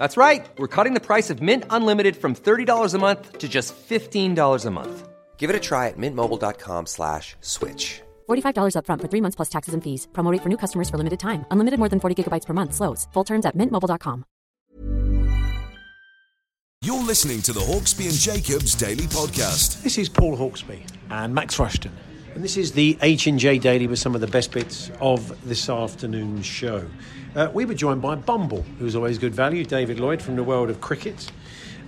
That's right. We're cutting the price of Mint Unlimited from $30 a month to just $15 a month. Give it a try at mintmobile.com slash switch. $45 upfront for three months plus taxes and fees. Promo rate for new customers for limited time. Unlimited more than 40 gigabytes per month. Slows. Full terms at mintmobile.com. You're listening to the Hawksbee and Jacobs Daily Podcast. This is Paul Hawksbee and Max Rushton. And this is the H&J Daily with some of the best bits of this afternoon's show. Uh, we were joined by Bumble, who's always good value, David Lloyd from the world of cricket.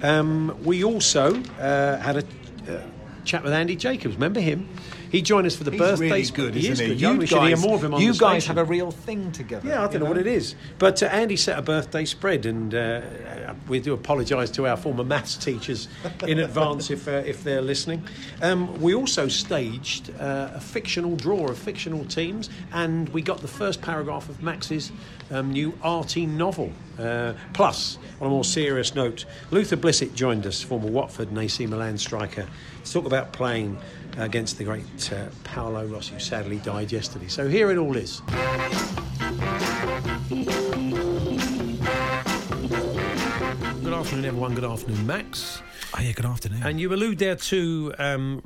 Um, we also uh, had a uh, chat with Andy Jacobs. Remember him? He joined us for the He's birthday. really good, he isn't is he? good. we should hear more of him on you guys station. have a real thing together. Yeah, I don't you know, what it is. But uh, Andy set a birthday spread, and uh, we do apologise to our former maths teachers in advance if, uh, if they're listening. Um, we also staged uh, a fictional draw of fictional teams, and we got the first paragraph of Max's um, new arty novel. Uh, plus, on a more serious note, Luther Blissett joined us, former Watford and AC Milan striker, to talk about playing against the great uh, Paolo Rossi, who sadly died yesterday. So here it all is. Good afternoon, everyone. Good afternoon, Max. Oh, yeah, good afternoon. And you allude there to um,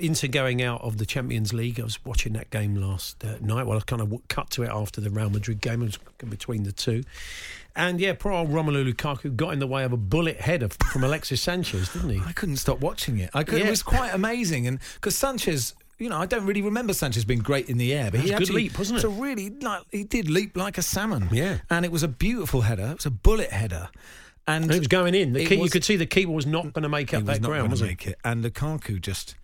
Inter going out of the Champions League. I was watching that game last uh, night. Well, I kind of cut to it after the Real Madrid game. It was between the two. And yeah, poor old Romelu Lukaku got in the way of a bullet header from Alexis Sanchez, didn't he? I couldn't stop watching it. I could, Yeah. It was quite amazing, and because Sanchez. You know, I don't really remember Sanchez being great in the air, but It was he a good actually, leap, wasn't it's a really like he did leap like a salmon. Yeah. and it was a beautiful header. It was a bullet header, and And it was going in. The It key, you could see the keeper was not going to make up that ground, was make it. And Lukaku just.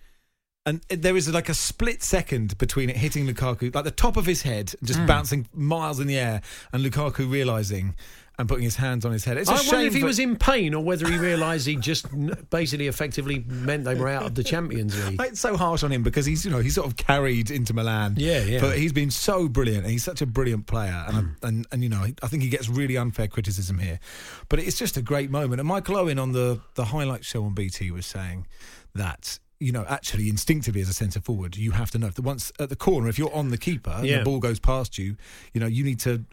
And there is like a split second between it hitting Lukaku, like the top of his head, just mm. bouncing miles in the air, and Lukaku realizing and putting his hands on his head. It's a I shame wonder if he was in pain or whether he realised he just basically effectively meant they were out of the Champions League. It's so harsh on him because he's you know he's sort of carried into Milan. Yeah, yeah. But he's been so brilliant. and He's such a brilliant player, and I, and and you know I think he gets really unfair criticism here. But it's just a great moment. And Michael Owen on the the highlight show on BT was saying that. You know, actually, instinctively as a centre forward, you have to know that once at the corner, if you're on the keeper and the ball goes past you, you know, you need to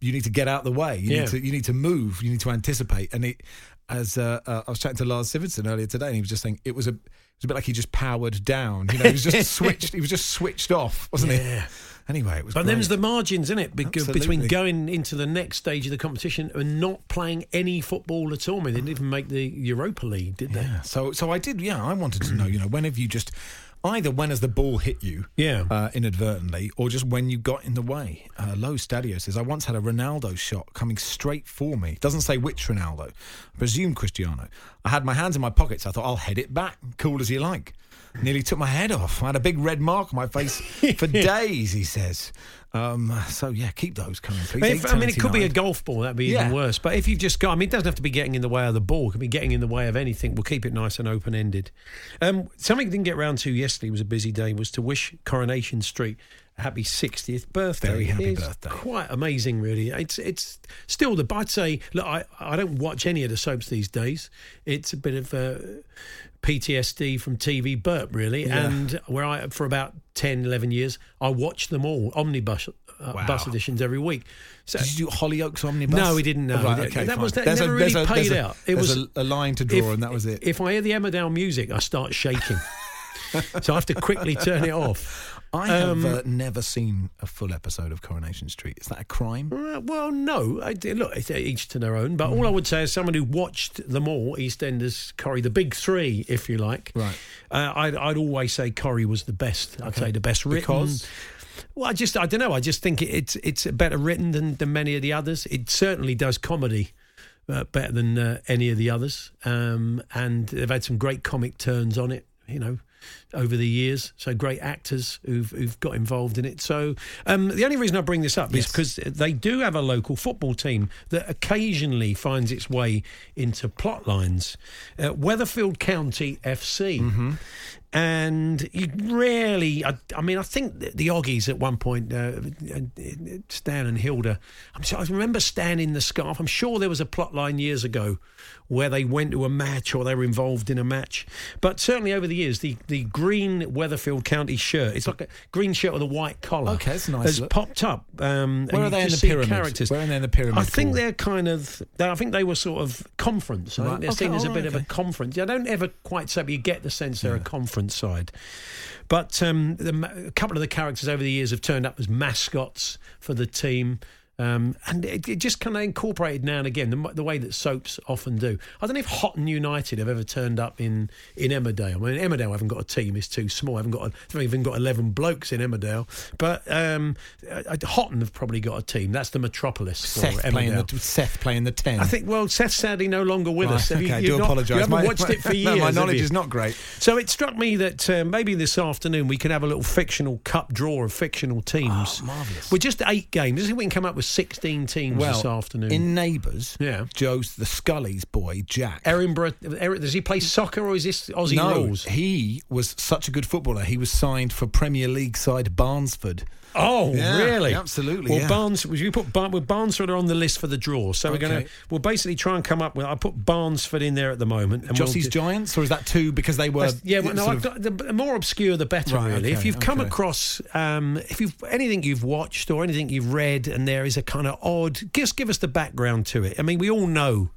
you need to get out the way. You Yeah. need to you need to move. You need to anticipate. And it, as uh, uh, I was chatting to Lars Sivertsen earlier today, and he was just saying it was a it was a bit like he just powered down. You know, he was just switched. He was just switched off, wasn't it? Yeah. he? Anyway, it was. But great. them's the margins, isn't it? Between going into the next stage of the competition and not playing any football at all. I mean, they didn't even make the Europa League, did they? Yeah. So so I did. Yeah, I wanted to know. You know, when have you just either when has the ball hit you, Yeah. uh, inadvertently, or just when you got in the way? Uh, Low Stadio says I once had a Ronaldo shot coming straight for me. Doesn't say which Ronaldo. I presume Cristiano. I had my hands in my pockets. I thought I'll head it back. Cool as you like. Nearly took my head off. I had a big red mark on my face for days. He says. Um, so yeah, keep those coming, please. If- I mean, it could be a golf ball. That'd be Yeah. even worse. But if you've just got, I mean, it doesn't have to be getting in the way of the ball. It could be getting in the way of anything. We'll keep it nice and open ended. Um, something I didn't get round to yesterday was a busy day. Was to wish Coronation Street happy 60th birthday. Very happy It's birthday. Quite amazing, really. It's it's still the. I'd say, look, I I don't watch any of the soaps these days. It's a bit of. Uh, PTSD from TV burp, really. And where I, for about 10, 11 years, I watched them all, omnibus uh, Wow. bus editions every week. So, Did you do Hollyoaks Omnibus? No, we didn't, no. Oh, right, okay, that fine. was- that There's never a, really a, paid a- out. It was- a, a line to draw, if, and that was it. If I hear the Emmerdale music, I start shaking. so I have to quickly turn it off. I have Um, uh, never seen a full episode of Coronation Street. Is that a crime? Uh, well, no. I, look, it's each to their own. But all I would say is someone who watched them all, EastEnders, Corrie, the big three, if you like. Right. Uh, I'd, I'd always say Corrie was the best. I'd Okay. say the best written. Because? Well, I just, I don't know. I just think it, it's it's better written than, than many of the others. It certainly does comedy. Uh, better than uh, any of the others, um, and they've had some great comic turns on it. You know, over the years. So great actors who've who've got involved in it. So um, the only reason I bring this up is because they do have a local football team that occasionally finds its way into plot lines. Uh, Weatherfield County FC. Mm-hmm. And you rarely, I, I mean, I think the, the Oggies at one point, uh, Stan and Hilda, I remember Stan in the scarf. I'm sure there was a plot line years ago where they went to a match or they were involved in a match. But certainly over the years, the, the green Weatherfield County shirt, it's like a green shirt with a white collar. Okay, it's a nice Has look. popped up. Um, Where are they in the pyramid? Characters. Where are they in the pyramid I think for? they're kind of, they- I think they were sort of conference. I think they're Okay, seen as a all bit right, of a conference. I don't ever quite say, but you get the sense they're a conference side. But um, the, a couple of the characters over the years have turned up as mascots for the team. Um, and it, it just kind of incorporated now and again the, the way that soaps often do. I don't know if Hotten United have ever turned up in, in Emmerdale. I mean, Emmerdale haven't got a team; it's too small. I haven't got, a, they've even got eleven blokes in Emmerdale. But um, Hotten have probably got a team. That's the Metropolis for Seth playing the Seth playing the ten. I think. Well, Seth's sadly no longer with us. Have okay, I you've do apologise. You haven't My- watched it for no, years. my knowledge is not great. So it struck me that uh, maybe this afternoon we could have a little fictional cup draw of fictional teams. Oh, marvellous. With just eight games. I think we can come up with sixteen teams well, this afternoon. in Neighbours, Yeah. Joe's the Scully's boy Jack. Edinburgh, does he play soccer or is this Aussie no, rules? he was such a good footballer. He was signed for Premier League side Barnesford. Oh, Yeah, really? absolutely, Well, yeah. Barnes, we put Bar- well, Barnesford are on the list for the draw, so we're going to we'll basically try and come up with. I put Barnesford in there at the moment. And we'll Jossie's Giants, or is that two because they were? Yeah, well, no, I've got, the, the more obscure the better. Right, really, if you've come across, um, if you've anything you've watched or anything you've read, and there is a kind of odd, just give us the background to it. I mean, we all know.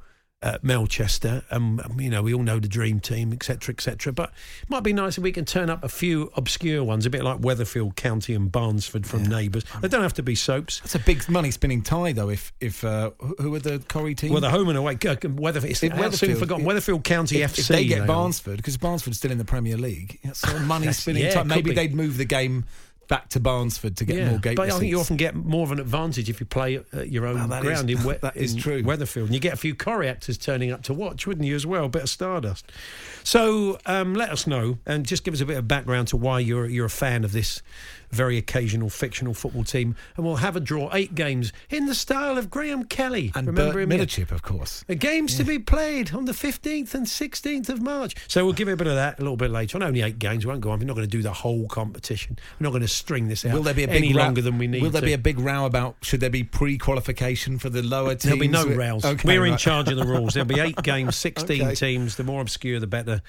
Uh, Melchester, um, um, you know, we all know the Dream Team, etc., etc. But it might be nice if we can turn up a few obscure ones, a bit like Weatherfield County and Barnsford from Neighbours. They don't have to be soaps. That's a big money spinning tie, though. If if uh, who- are the Corrie team? Well, the home and away, uh, Weatherfield, it's If how Weatherfield- forgotten. Weatherfield County FC. if they get are. Barnesford, because Barnsford's still in the Premier League, that's a money spinning yeah, tie. Maybe be. they'd move the game back to Barnsford to get more gate but I think you often get more of an advantage if you play at your own Well, ground is- in, we- that is true. Weatherfield, and you get a few Corrie actors turning up to watch, wouldn't you as well? A bit of stardust. So um, let us know and just give us a bit of background to why you're you're a fan of this very occasional fictional football team, and we'll have a draw eight games in the style of Graham Kelly. and Remember Bert yeah? Of course. The games to be played on the 15th and 16th of March. So we'll give you a bit of that a little bit later on. Only eight games. We won't go on. We're not going to do the whole competition. We're not going to string this out Will there be a big any row- longer than we need Will there to. be a big row about should there be pre-qualification for the lower teams? There'll be no rows. Okay, We're in charge of the rules. There'll be eight games, 16 Okay. teams. The more obscure, the better.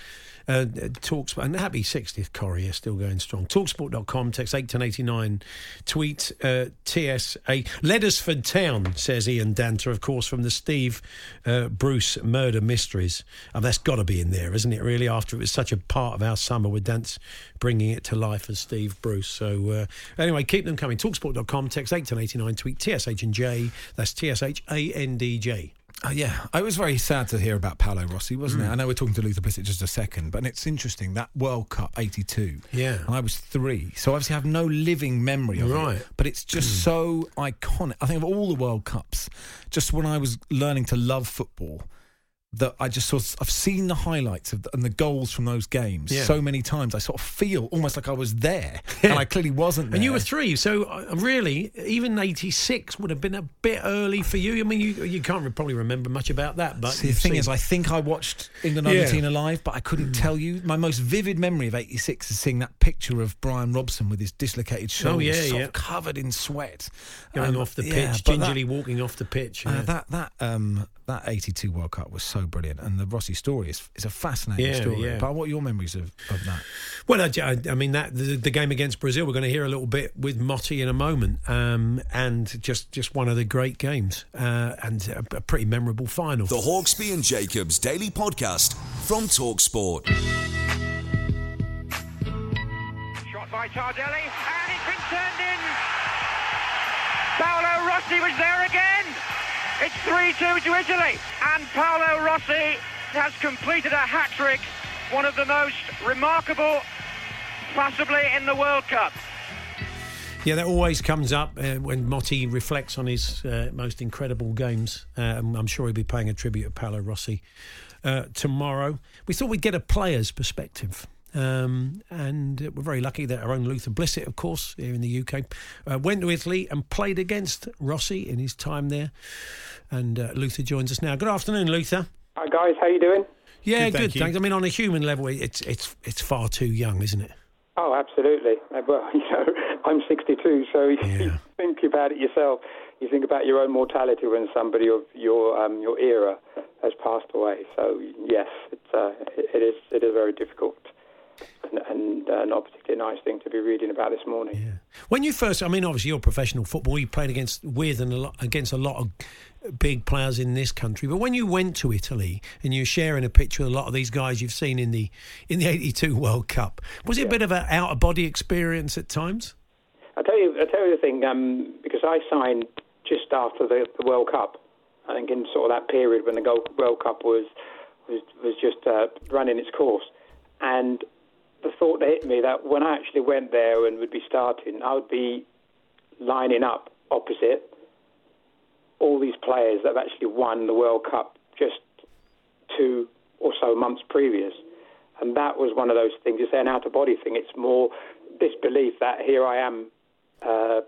Uh, Talksport, and happy 60th Corrie still going strong. Talksport.com, text 81089, tweet uh, TSA. Leddersford Town, says Ian Danter, of course, from the Steve uh, Bruce murder mysteries. And that's got to be in there, isn't it, really, after it was such a part of our summer with Dance bringing it to life as Steve Bruce. So, uh, anyway, keep them coming. Talksport.com, text 81089, tweet TSH and J. That's TSH A N D J. Uh, yeah, I was very sad to hear about Paolo Rossi, wasn't Mm. it? I know we're talking to Luther Blissett just a second, but it's interesting that World Cup '82. Yeah. and I was three, so obviously I have no living memory of Right. it. But it's just so iconic. I think of all the World Cups, just when I was learning to love football. That I just sort of, I've seen the highlights of the, and the goals from those games Yeah. so many times. I sort of feel almost like I was there, and I clearly wasn't. There. And you were three, so uh, really, even '86 would have been a bit early for you. I mean, you you can't probably remember much about that, but See, the thing seen- is, I think I watched England Yeah. Argentina live, but I couldn't tell you. My most vivid memory of '86 is seeing that picture of Brian Robson with his dislocated shoulder, Oh, yeah, yeah. covered in sweat, going Um, off the pitch, yeah, gingerly walking off the pitch. That, yeah. uh, that that um that '82 World Cup was so brilliant, and the Rossi story is, is a fascinating Yeah, story. yeah. But what are your memories of, of that? Well, I, I- I mean that the, the game against Brazil. We're going to hear a little bit with Motty in a moment, um, and just just one of the great games uh, and a, a pretty memorable final. The Hawksbee and Jacobs Daily Podcast from Talksport. Shot by Tardelli, and it's been turned in. Paolo Rossi was there again. It's 3-2 to Italy, and Paolo Rossi has completed a hat trick, one of the most remarkable, possibly in the World Cup. Yeah, that always comes up uh, when Motty reflects on his uh, most incredible games. Um, I'm sure he'll be paying a tribute to Paolo Rossi uh, tomorrow. We thought we'd get a player's perspective. Um, and we're very lucky that our own Luther Blissett, of course, here in the UK, uh, went to Italy and played against Rossi in his time there. And uh, Luther joins us now. Good afternoon, Luther. Hi guys, how you doing? Yeah, Good, good. thank you. thanks. I mean, on a human level, it's it's it's far too young, isn't it? Oh, absolutely. Uh, Well, you know, I'm 62, so you Yeah. think about it yourself. You think about your own mortality when somebody of your um, your era has passed away. So yes, it's uh, it it is it is very difficult, and, uh, not particularly nice thing to be reading about this morning. Yeah. When you first, I mean, obviously you're professional football. You played against with and a lot, against a lot of big players in this country. But when you went to Italy and you're sharing a picture with a lot of these guys you've seen in the in the '82 World Cup, was it a bit of an out of body experience at times? I tell you, I tell you the thing, um, because I signed just after the, the World Cup. I think in sort of that period when the World Cup was was was just uh, running its course, and the thought that hit me that when I actually went there and would be starting, I would be lining up opposite all these players that have actually won the World Cup just two or so months previous. And that was one of those things. It's an out of body thing. It's more this belief that here I am, uh,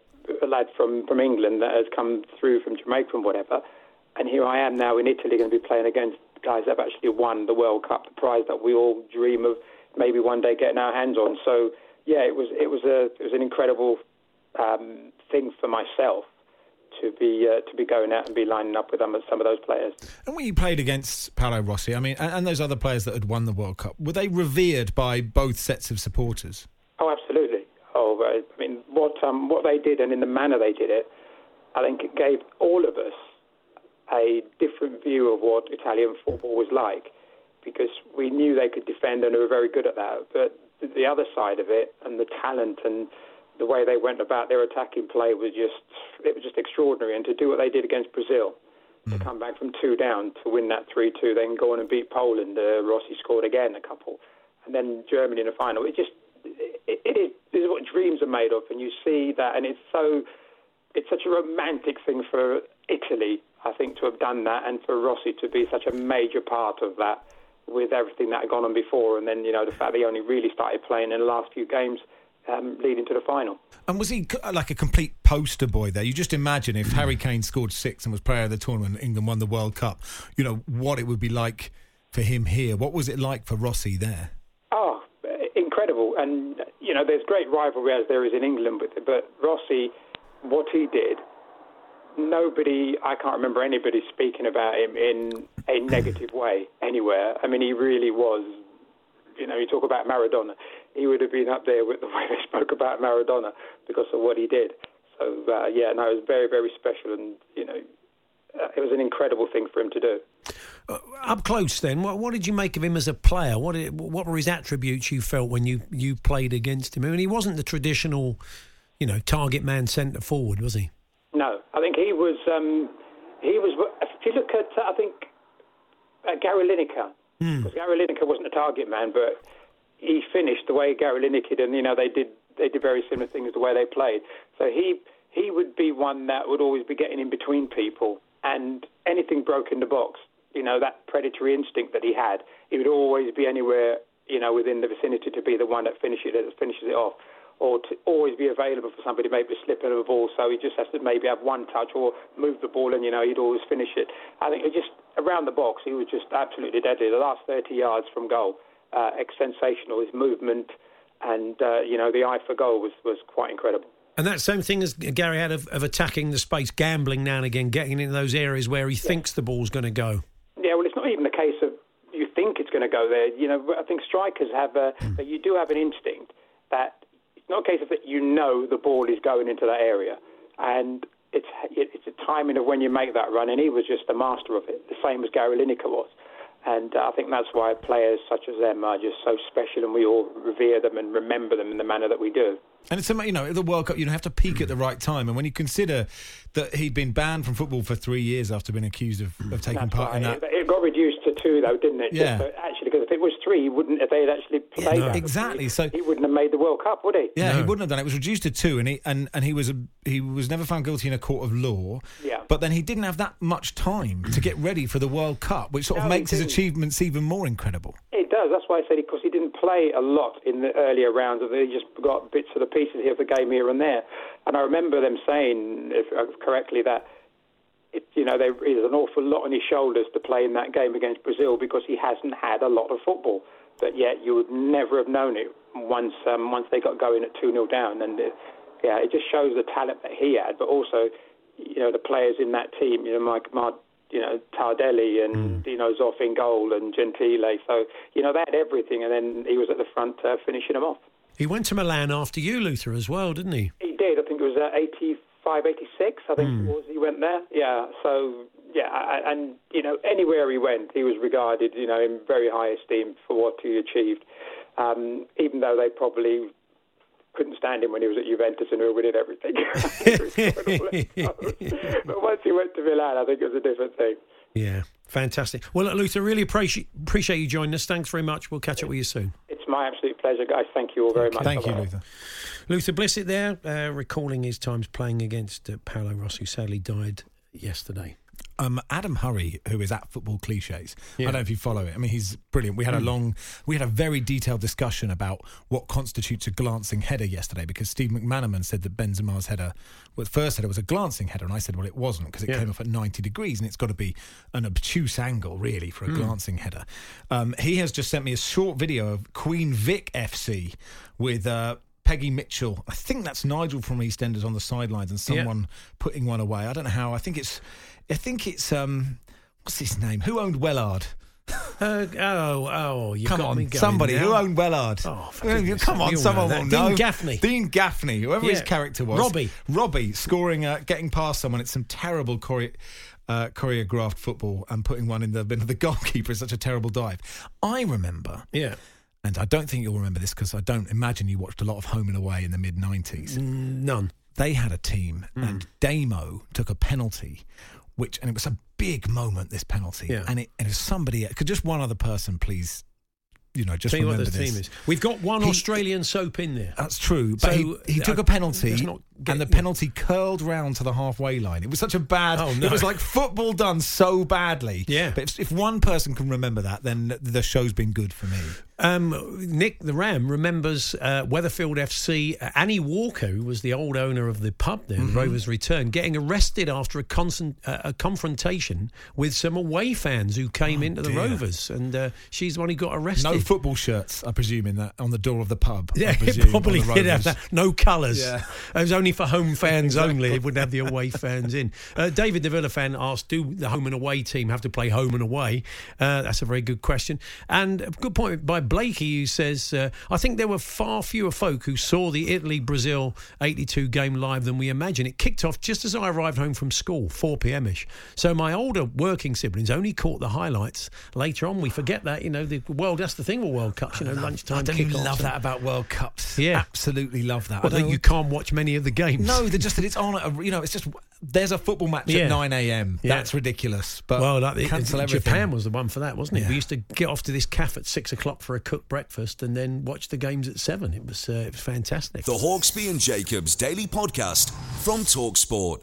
a lad from, from England that has come through from Jamaica and whatever, and here I am now in Italy going to be playing against guys that have actually won the World Cup, the prize that we all dream of maybe one day getting our hands on. So yeah, it was it was a it was an incredible um, thing for myself to be uh, to be going out and be lining up with them, some of those players. And when you played against Paolo Rossi, I mean, and, and those other players that had won the World Cup, were they revered by both sets of supporters? Oh, absolutely. Oh, I mean, what um, what they did and in the manner they did it, I think it gave all of us a different view of what Italian football was like, because we knew they could defend and they were very good at that. But the other side of it and the talent and the way they went about their attacking play was just it was just extraordinary. And to do what they did against Brazil, to come back from two down to win that three two, then go on and beat Poland. Uh, Rossi scored again a couple, and then Germany in the final. It just it, it is this is what dreams are made of, and you see that, and it's so it's such a romantic thing for Italy, I think, to have done that, and for Rossi to be such a major part of that with everything that had gone on before, and then you know the fact that he only really started playing in the last few games um, leading to the final. And was he like a complete poster boy there? You just imagine if Harry Kane scored six and was player of the tournament and England won the World Cup, you know, what it would be like for him here. What was it like for Rossi there? Oh, incredible! And you know, there's great rivalry as there is in England, but but Rossi, what he did, nobody, I can't remember anybody speaking about him in a negative way anywhere. I mean, he really was. You know, you talk about Maradona, he would have been up there with the way they spoke about Maradona because of what he did. So uh, yeah, no, it was very, very special, and you know, uh, it was an incredible thing for him to do. Uh, up close, then, what, what did you make of him as a player? What did, what were his attributes you felt when you, you played against him? I mean, he wasn't the traditional, you know, target man centre forward, was he? No, I think he was. Um, he was. If you look at, I think uh, Gary Lineker, because Gary Lineker wasn't a target man, but he finished the way Gary Lineker did, and you know they did. They did very similar things the way they played. So he he would be one that would always be getting in between people, and anything broke in the box. You know that predatory instinct that he had. He would always be anywhere, you know, within the vicinity to be the one that finishes it, that finishes it off or to always be available for somebody maybe to slip in a ball. So he just has to maybe have one touch or move the ball, and you know he'd always finish it. I think it just around the box he was just absolutely deadly. The last 30 yards from goal, uh, sensational. His movement and uh, you know the eye for goal was was quite incredible. And that same thing as Gary had of, of attacking the space, gambling now and again, getting into those areas where he thinks the ball's going to go. Yeah, well, it's not even a case of you think it's going to go there. You know, I think strikers have a, that you do have an instinct that it's not a case of that you know the ball is going into that area, and it's it's a timing of when you make that run, and he was just a master of it, the same as Gary Lineker was. And uh, I think that's why players such as them are just so special, and we all revere them and remember them in the manner that we do. And it's you know the World Cup. You don't have to peak at the right time, and when you consider that he'd been banned from football for three years after being accused of, of taking That's part in that. It, it got reduced to two, though, didn't it? Yeah. Just, actually, because if it was three, he wouldn't. If they had actually played no. that, Exactly, He, so- he wouldn't have made the World Cup, would he? Yeah, he wouldn't have done it. It was reduced to two, and he and, and he was a, he was never found guilty in a court of law. Yeah. But then he didn't have that much time to get ready for the World Cup, which sort of No, he makes his achievements even more incredible. It does. That's why I said because he didn't play a lot in the earlier rounds. It. He just got bits of the pieces here of the game here and there. And I remember them saying, if uh, correctly, that it, you know there is an awful lot on his shoulders to play in that game against Brazil because he hasn't had a lot of football. But yet you would never have known it once um, once they got going at two 0 down. And uh, yeah, it just shows the talent that he had, but also you know the players in that team. You know, Mike, Mark, you know Tardelli and Dino Zoff in goal and Gentile. So you know they had everything, and then he was at the front uh, finishing them off. He went to Milan after you, Luther, as well, didn't he? He did. I think it was uh, 85, 86, I think it was. He went there. Yeah. So yeah, and you know anywhere he went, he was regarded, you know, in very high esteem for what he achieved. Um, even though they probably couldn't stand him when he was at Juventus and who winning everything. but once he went to Milan, I think it was a different thing. Yeah, fantastic. Well, Luther, really appreciate appreciate you joining us. Thanks very much. We'll catch up with you soon. It's my absolute pleasure, guys. Thank you all very much. Thank you, Bye-bye. Luther. Luther Blissett there, uh, recalling his times playing against uh, Paolo Rossi, who sadly died yesterday. Um, Adam Hurrey, who is at Football Cliches. Yeah. I don't know if you follow it. I mean, he's brilliant. We had a long, we had a very detailed discussion about what constitutes a glancing header yesterday because Steve McManaman said that Benzema's header, well, first header was a glancing header, and I said, well, it wasn't because it Yeah. came off at 90 degrees and it's got to be an obtuse angle, really, for a glancing header. Um, he has just sent me a short video of Queen Vic FC with. Uh, Peggy Mitchell, I think that's Nigel from EastEnders on the sidelines, and Yeah. someone putting one away. I don't know how. I think it's, I think it's um, what's his name? Who owned Wellard? Uh, oh, oh, you Come on, somebody now. who owned Wellard. Oh, come on, someone know will know. Dean Gaffney. Dean Gaffney, whoever his character was. Robbie. Robbie scoring, uh, getting past someone. It's some terrible chore- uh, choreographed football and putting one in the bin of the goalkeeper is such a terrible dive. I remember, Yeah. and I don't think you'll remember this because I don't imagine you watched a lot of Home and Away in the mid 90s. None. they had a team Mm. and Damo took a penalty which and it was a big moment this penalty Yeah. and it and was somebody could just one other person please you know just Tell you what remember the this team is. We've got one He- Australian soap in there. that's true but So, he, he took uh, a penalty not get- and the penalty curled round to the halfway line it was such a bad Oh, no. it was like football done so badly Yeah. but if, if one person can remember that then the show's been good for me Um, Nick the Ram remembers uh, Weatherfield FC. Uh, Annie Walker, who was the old owner of the pub there, Mm-hmm. the Rovers Return, getting arrested after a, uh, a confrontation with some away fans who came into the Oh, dear. Rovers, and uh, she's the one who got arrested. no football shirts I presume in that on the door of the pub Yeah, it probably did have that. No colours. Yeah. It was only for home fans only. It wouldn't have the away fans in. Uh, David the Villa fan asked, do the home and away team have to play home and away? Uh, that's a very good question. And a good point by Blakey, who says, uh, I think there were far fewer folk who saw the Italy-Brazil 82 game live than we imagine. It kicked off just as I arrived home from school, 4 p.m.ish. So my older working siblings only caught the highlights later on. We forget that, you know, the world, that's the thing with World Cups, you know, lunchtime I don't even love that about World Cups. Yeah. absolutely love that. Well, I don't- you can't watch many of the games. No, they're just that it's on. At a, you know, it's just there's a football match Yeah. at nine a.m. Yeah. That's ridiculous. But well, that, it- cancel it- everything. Japan was the one for that, wasn't it? Yeah. We used to get off to this cafe at six o'clock for a cooked breakfast and then watch the games at seven. It was uh, it was fantastic. The Hawksbee and Jacobs Daily Podcast from Talksport.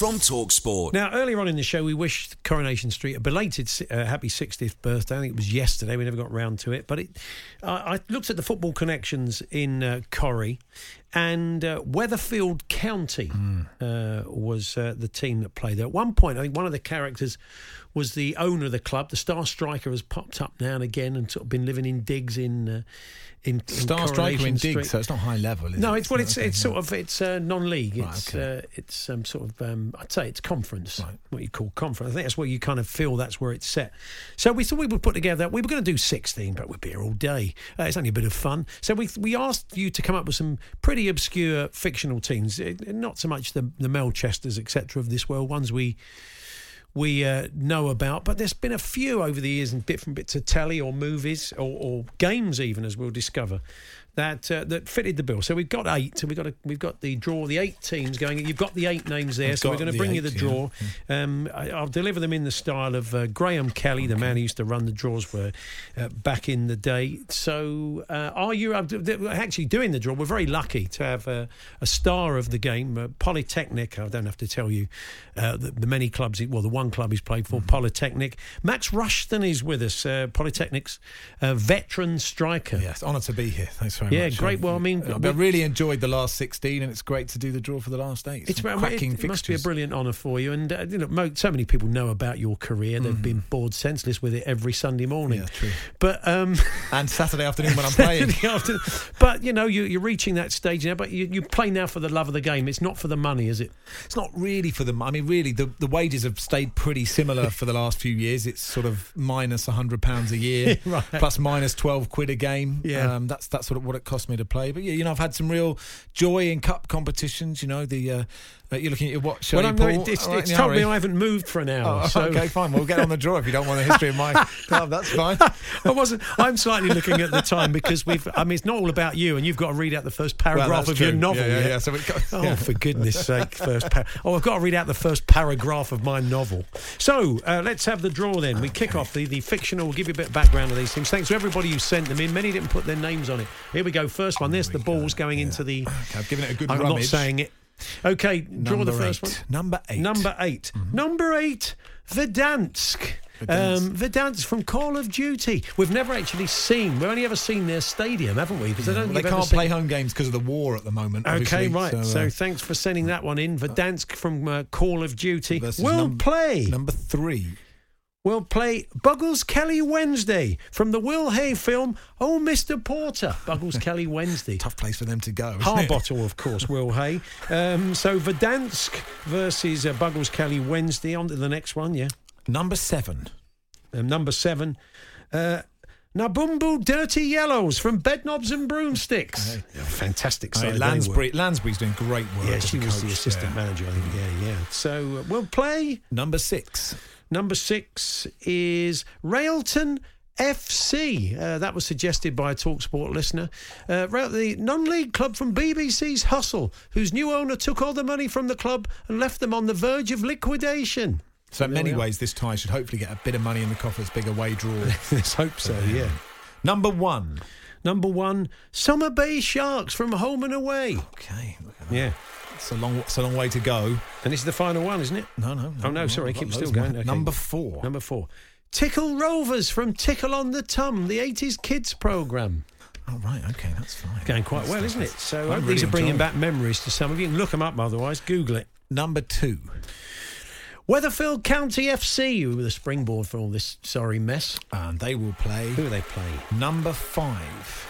from Talksport. Now, earlier on in the show, we wished Coronation Street a belated uh, happy 60th birthday. I think it was yesterday. We never got round to it. But it, uh, I looked at the football connections in uh, Corrie, and uh, Weatherfield County mm. was uh, the team that played there. At one point, I think one of the characters was the owner of the club. The star striker has popped up now and again and sort of been living in digs in. Uh, in, in Star striker in digs, so it's not high level. no, it? it's well, it's okay, it's yeah. sort of it's uh, non-league. Right, It's okay. uh, it's um, sort of um, I'd say it's conference, Right. what you call conference. I think that's where you kind of feel that's where it's set. So we thought we would put together. We were going to do sixteen, but we'd be here all day. Uh, it's only a bit of fun. So we we asked you to come up with some pretty obscure fictional teams, Uh, not so much the the Melchesters etc. of this world, ones we we uh, know about, but there's been a few over the years in different bits of telly or movies or, or games, even as we'll discover. That uh, that fitted the bill. So we've got eight. So we've got a, we've got the draw, the eight teams going. You've got the eight names there. I've so we're going to bring you the draw. Um, I, I'll deliver them in the style of uh, Graham Kelly, the man who used to run the draws for uh, back in the day. So uh, are you uh, actually doing the draw? We're very lucky to have uh, a star of the game, uh, Polytechnic. I don't have to tell you uh, the, the many clubs. He, well, the one club he's played for, Polytechnic. Max Rushton is with us. Uh, Polytechnic's uh, veteran striker. Yes, honour to be here. Thanks very Yeah, much. great. Well, I mean, I really enjoyed the last 16, and it's great to do the draw for the last eight. It's Some it, cracking it must be a brilliant honour for you, and uh, you know, mo- so many people know about your career. They've been bored senseless with it every Sunday morning. Mm. Yeah, true. But um, And Saturday afternoon when I'm playing. Afternoon. but you know, you, you're reaching that stage now. But you, you play now for the love of the game. It's not for the money, is it? It's not really for them. I mean, really, the, the wages have stayed pretty similar for the last few years. It's sort of minus minus hundred pounds a year, Right. plus minus twelve quid a game. Yeah. um, that's that's sort of what it cost me to play. But yeah, you know, I've had some real joy in cup competitions. You know, the uh, you're looking at your watch. well, I'm no, Paul? it's, right, it's told me? I haven't moved for an hour. Oh, so okay, fine. We'll get on the draw if you don't want the history of my club. That's fine. I wasn't. I'm slightly looking at the time because we've. I mean, it's not all about you, and you've got to read out the first paragraph Well, of your novel. Yeah, yeah, yeah. So goes- Oh, for goodness sake, first par- Oh, I've got to read out the first paragraph of my novel. So uh, let's have the draw then. We kick off the, the fictional. We'll give you a bit of background of these things. Thanks to everybody who sent them in. Many didn't put their names on it. Here we go. First one. There's the balls going into the. Okay, I've given it a good I'm not saying it. Okay, draw Number the first eight. one. Number eight. Mm-hmm. Number 8 Number eight. Verdansk. Um, Verdansk from Call of Duty. We've never actually seen. We've only ever seen their stadium, haven't we? Because I don't. Well, they can't seen- play home games because of the war at the moment. Okay, right. So, uh, thanks for sending that one in. Verdansk from uh, Call of Duty. We'll num- play. number three. We'll play Buggleskelly Wednesday from the Will Hay film Oh Mr. Porter. Buggles Kelly Wednesday. Tough place for them to go. isn't? Harbottle, of course, Will Hay. Um, so Verdansk versus uh, Buggleskelly Wednesday. On to the next one, yeah. Number seven. Um, number seven. Uh, Naboombu Dirty Yellows from Bedknobs and Broomsticks. Yeah, fantastic I side mean, they Lansbury. Lansbury's doing great work. Yeah, she a was the assistant there. manager, I think. Yeah, yeah. So uh, we'll play. Number six. Number six is Railton FC. Uh, that was suggested by a Talksport listener. Uh, the non-league club from BBC's Hustle, whose new owner took all the money from the club and left them on the verge of liquidation. So in many ways, this tie should hopefully get a bit of money in the coffers, bigger away draw. Let's hope so. Yeah. Number one. Number one, Summer Bay Sharks from Home and Away. Okay, look at that. Yeah. It's a long, it's a long way to go. And this is the final one, isn't it? No, no. Oh, no, sorry, I've keep still loads going. Okay. Number four. Number four, Tickle Rovers from Tickle on the Tum, the 80s kids programme. Oh, right. Okay, that's fine. Going quite That's- well, isn't it? that's- So I uh, really these are bringing back memories to some of you. You can look them up otherwise. Google it. Number two. Weatherfield County FC, who were the springboard for all this sorry mess. And they will play Who are they playing? number five.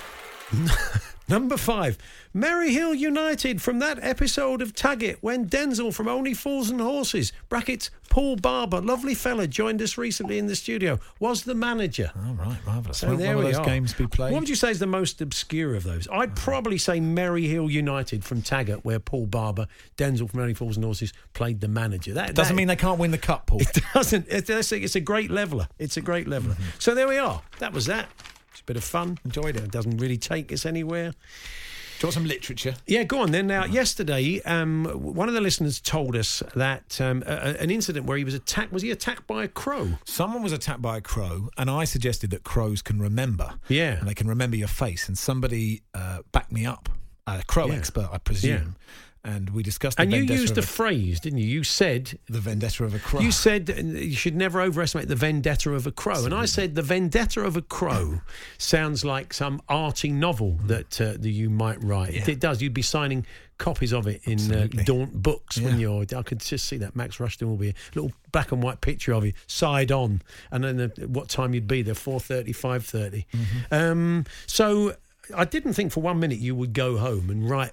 Number five, Merry Hill United from that episode of Taggart when Denzel from Only Fools and Horses, brackets, Paul Barber, lovely fella, joined us recently in the studio, was the manager. All right, marvellous. So Won't there one we of those are. games be played? What would you say is the most obscure of those? I'd probably say Merry Hill United from Taggart, where Paul Barber, Denzel from Only Fools and Horses, played the manager. That Doesn't that- mean they can't win the cup, Paul. it doesn't. It's, it's a- great leveler. It's a great leveler. Mm-hmm. So there we are. That was that. It's a bit of fun. Enjoyed it. It doesn't really take us anywhere. Do you want some literature? Yeah, go on then. Now, yesterday, um, one of the listeners told us that um, a, a- an incident where he was attacked. Was he attacked by a crow? Someone was attacked by a crow, and I suggested that crows can remember. Yeah. And they can remember your face. And somebody uh, backed me up, a crow Yeah. expert, I presume. And we discussed the And you used of a phrase, didn't you? You said the vendetta of a crow. You said you should never overestimate the vendetta of a crow, and I said the vendetta of a crow sounds like some arty novel that uh, that you might write. If Yeah. it does, you'd be signing copies of it in uh. Daunt books when you're. I could just see that Max Rushton will be a little black and white picture of you side on, and then the, what time you'd be there 4.30, 5.30. Mm-hmm. Um, so I didn't think for one minute you would go home and write.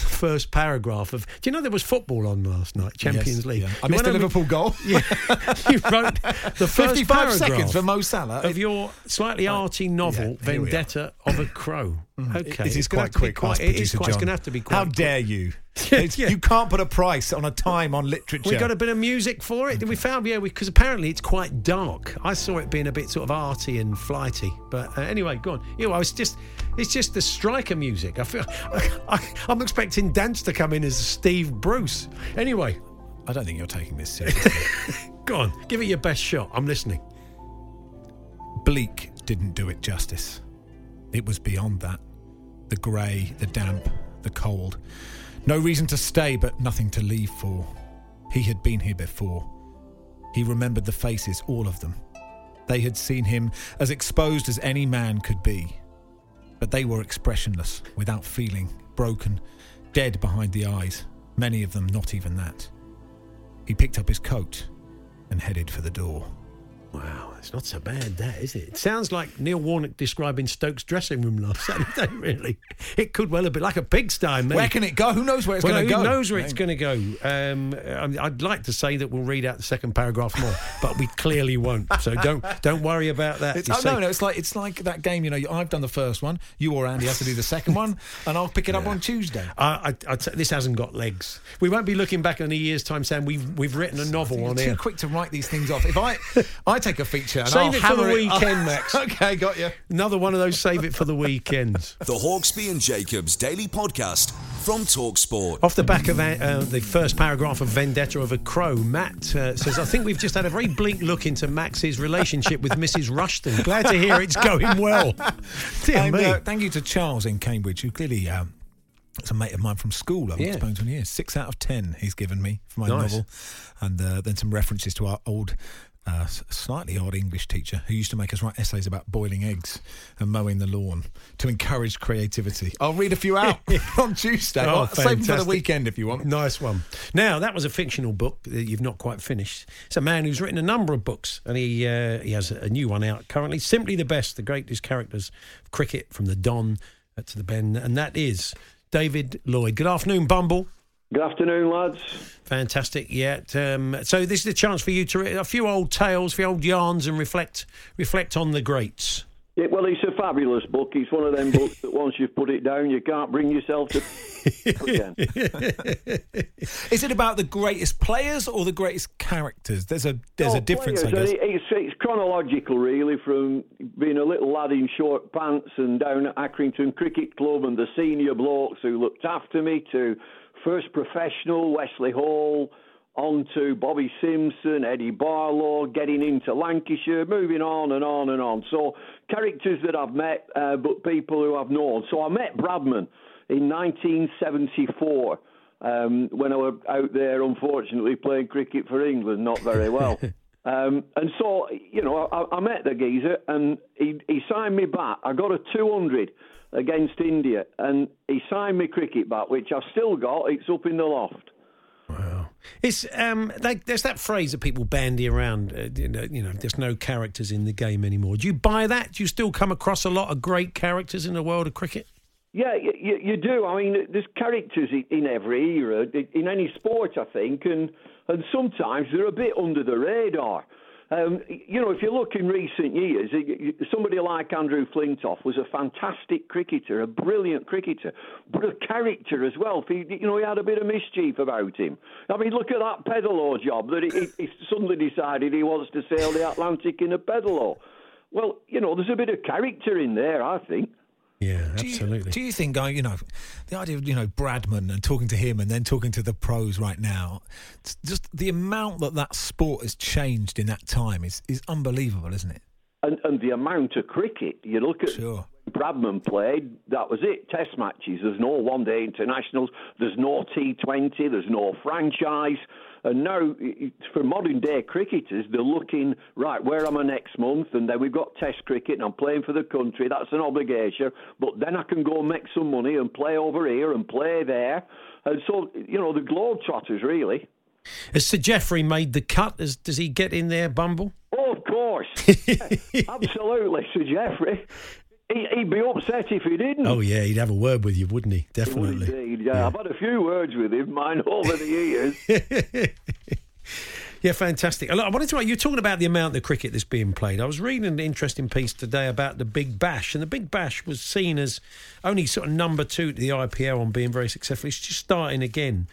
The first paragraph of. Do you know there was football on last night, Champions Yes, League? yeah. I You missed over- Liverpool goal. yeah, you wrote the first 55 paragraph seconds for Mo Salah. of your slightly arty novel, yeah, here we are. Vendetta of a Crow. Okay, It is It's quite have to be quick. Quite, it is quite. It's going to have to be quite. How quick. dare you? Yeah, You can't put a price on a time on literature. We got a bit of music for it. We found, yeah, because apparently it's quite dark. I saw it being a bit sort of arty and flighty. But uh, anyway, go on. You know, it's just, it's just the striker music. I feel, I, I'm expecting Dance to come in as Steve Bruce. Anyway, I don't think you're taking this seriously. go on, give it your best shot. I'm listening. Bleak didn't do it justice. It was beyond that. The grey, the damp, the cold. No reason to stay, but nothing to leave for. He had been here before. He remembered the faces, all of them. They had seen him as exposed as any man could be. But they were expressionless, without feeling, broken, dead behind the eyes, many of them not even that. He picked up his coat and headed for the door. Wow, it's not so bad, that is it? It sounds like Neil Warnock describing Stokes' dressing room last Saturday. Really, it could well have been like a pigsty. Mate. Where can it go? Who knows where it's well, going to go? who knows where it's going to go? Um, I- I'd like to say that we'll read out the second paragraph more, but we clearly won't. So don't don't worry about that. It's, oh, see- no, no, it's like it's like that game. You know, I've done the first one. You or Andy has to do the second one, and I'll pick it up on Tuesday. I, I, I'd say this hasn't got legs. We won't be looking back in a year's time saying we've we've written a novel on too here. quick to write these things off. If I, I take a feature and Save I'll it for the weekend, Max. okay, got you. Another one of those save it for the weekends. The Hawksbee and Jacobs Daily Podcast from Talksport. Off the back of uh, the first paragraph of Vendetta of a Crow, Matt uh, says, I think we've just had a very bleak look into Max's relationship with Mrs. Rushton. Glad to hear it's going well. Dear And, me. uh, thank you to Charles in Cambridge, who clearly um, is a mate of mine from school. I've Yeah. not spoken to him years. Six out of ten he's given me for my Nice. novel, and uh, then some references to our old. Uh, slightly odd English teacher who used to make us write essays about boiling eggs and mowing the lawn to encourage creativity. I'll read a few out on Tuesday. Oh, save them for the weekend if you want. Nice one. Now that was a fictional book that you've not quite finished. It's a man who's written a number of books, and he uh, he has a new one out currently. Simply the best, the greatest characters of cricket from the Don uh, to the Ben, and that is David Lloyd. Good afternoon, Bumble. Good afternoon, lads. Fantastic. Yeah. Um, so this is a chance for you to read a few old tales, a few old yarns, and reflect reflect on the greats. Yeah, well, it's a fabulous book. It's one of them books that once you've put it down, you can't bring yourself to again. Is it about the greatest players or the greatest characters? There's a there's Oh, a difference, I players, It's, it's chronological, really, from being a little lad in short pants and down at Accrington Cricket Club and the senior blokes who looked after me to first professional Wesley Hall, on to Bobby Simpson, Eddie Barlow, getting into Lancashire, moving on and on and on. So characters that I've met, uh, but people who I've known. So I met Bradman in 1974 um, when I was out there, unfortunately, playing cricket for England, not very well. um, and so, you know, I, I met the geezer and he, he signed me back. I got a 200 against India and he signed me cricket bat, which I've still got. It's up in the loft. Wow, it's um, like there's that phrase that people bandy around. Uh, you, know, you know, there's no characters in the game anymore. Do you buy that? Do you still come across a lot of great characters in the world of cricket? Yeah, you, you do. I mean, there's characters in every era, in any sport, I think, and and sometimes they're a bit under the radar. Um, you know, if you look in recent years, somebody like Andrew Flintoff was a fantastic cricketer, a brilliant cricketer, but a character as well. He, You know, he had a bit of mischief about him. I mean, look at that pedalo job that he, he suddenly decided he wants to sail the Atlantic in a pedalo. Well, you know, there's a bit of character in there, I think. Yeah, absolutely. Do you, do you think, uh, you know, the idea of, you know, Bradman and talking to him and then talking to the pros right now, just the amount that that sport has changed in that time is, is unbelievable, isn't it? And, and the amount of cricket, you look at sure. Bradman played, that was it. Test matches. There's no one day internationals. There's no T20. There's no franchise. Uh, and now, for modern day cricketers, they're looking, right, where am I next month? And then we've got Test cricket and I'm playing for the country. That's an obligation. But then I can go and make some money and play over here and play there. And so, you know, the Globetrotters, really. Has Sir Geoffrey made the cut? does he get in there, Bumble? Oh, of course. absolutely, Sir Geoffrey. He'd be upset if he didn't. Oh yeah, he'd have a word with you, wouldn't he? Definitely. He indeed. Yeah. yeah. I've had a few words with him, mine over the years. Yeah, fantastic. I wanted to. You're talking about the amount of cricket that's being played. I was reading an interesting piece today about the Big Bash, and the Big Bash was seen as only sort of number two to the IPL on being very successful. It's just starting again.